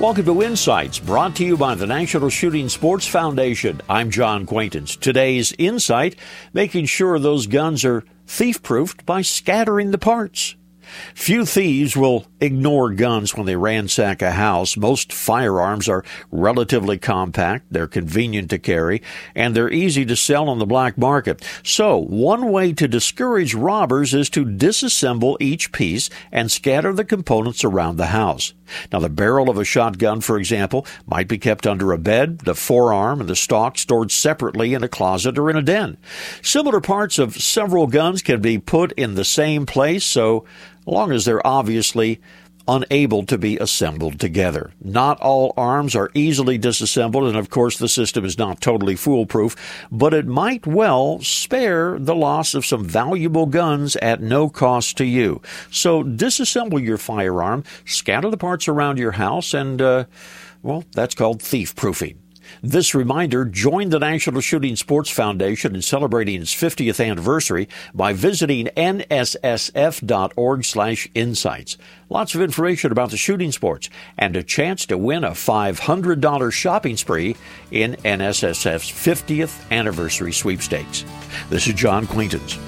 Welcome to Insights, brought to you by the National Shooting Sports Foundation. I'm John Quaintance. Today's insight making sure those guns are thief proofed by scattering the parts. Few thieves will ignore guns when they ransack a house. Most firearms are relatively compact, they're convenient to carry, and they're easy to sell on the black market. So, one way to discourage robbers is to disassemble each piece and scatter the components around the house. Now, the barrel of a shotgun, for example, might be kept under a bed, the forearm and the stock stored separately in a closet or in a den. Similar parts of several guns can be put in the same place, so long as they're obviously unable to be assembled together. Not all arms are easily disassembled, and of course, the system is not totally foolproof, but it might well spare the loss of some valuable guns at no cost to you. So, disassemble your firearm, scatter the parts around your house, and, uh, well, that's called thief proofing. This reminder join the National Shooting Sports Foundation in celebrating its 50th anniversary by visiting nssf.org/insights. Lots of information about the shooting sports and a chance to win a $500 shopping spree in NSSF's 50th anniversary sweepstakes. This is John Quaintance.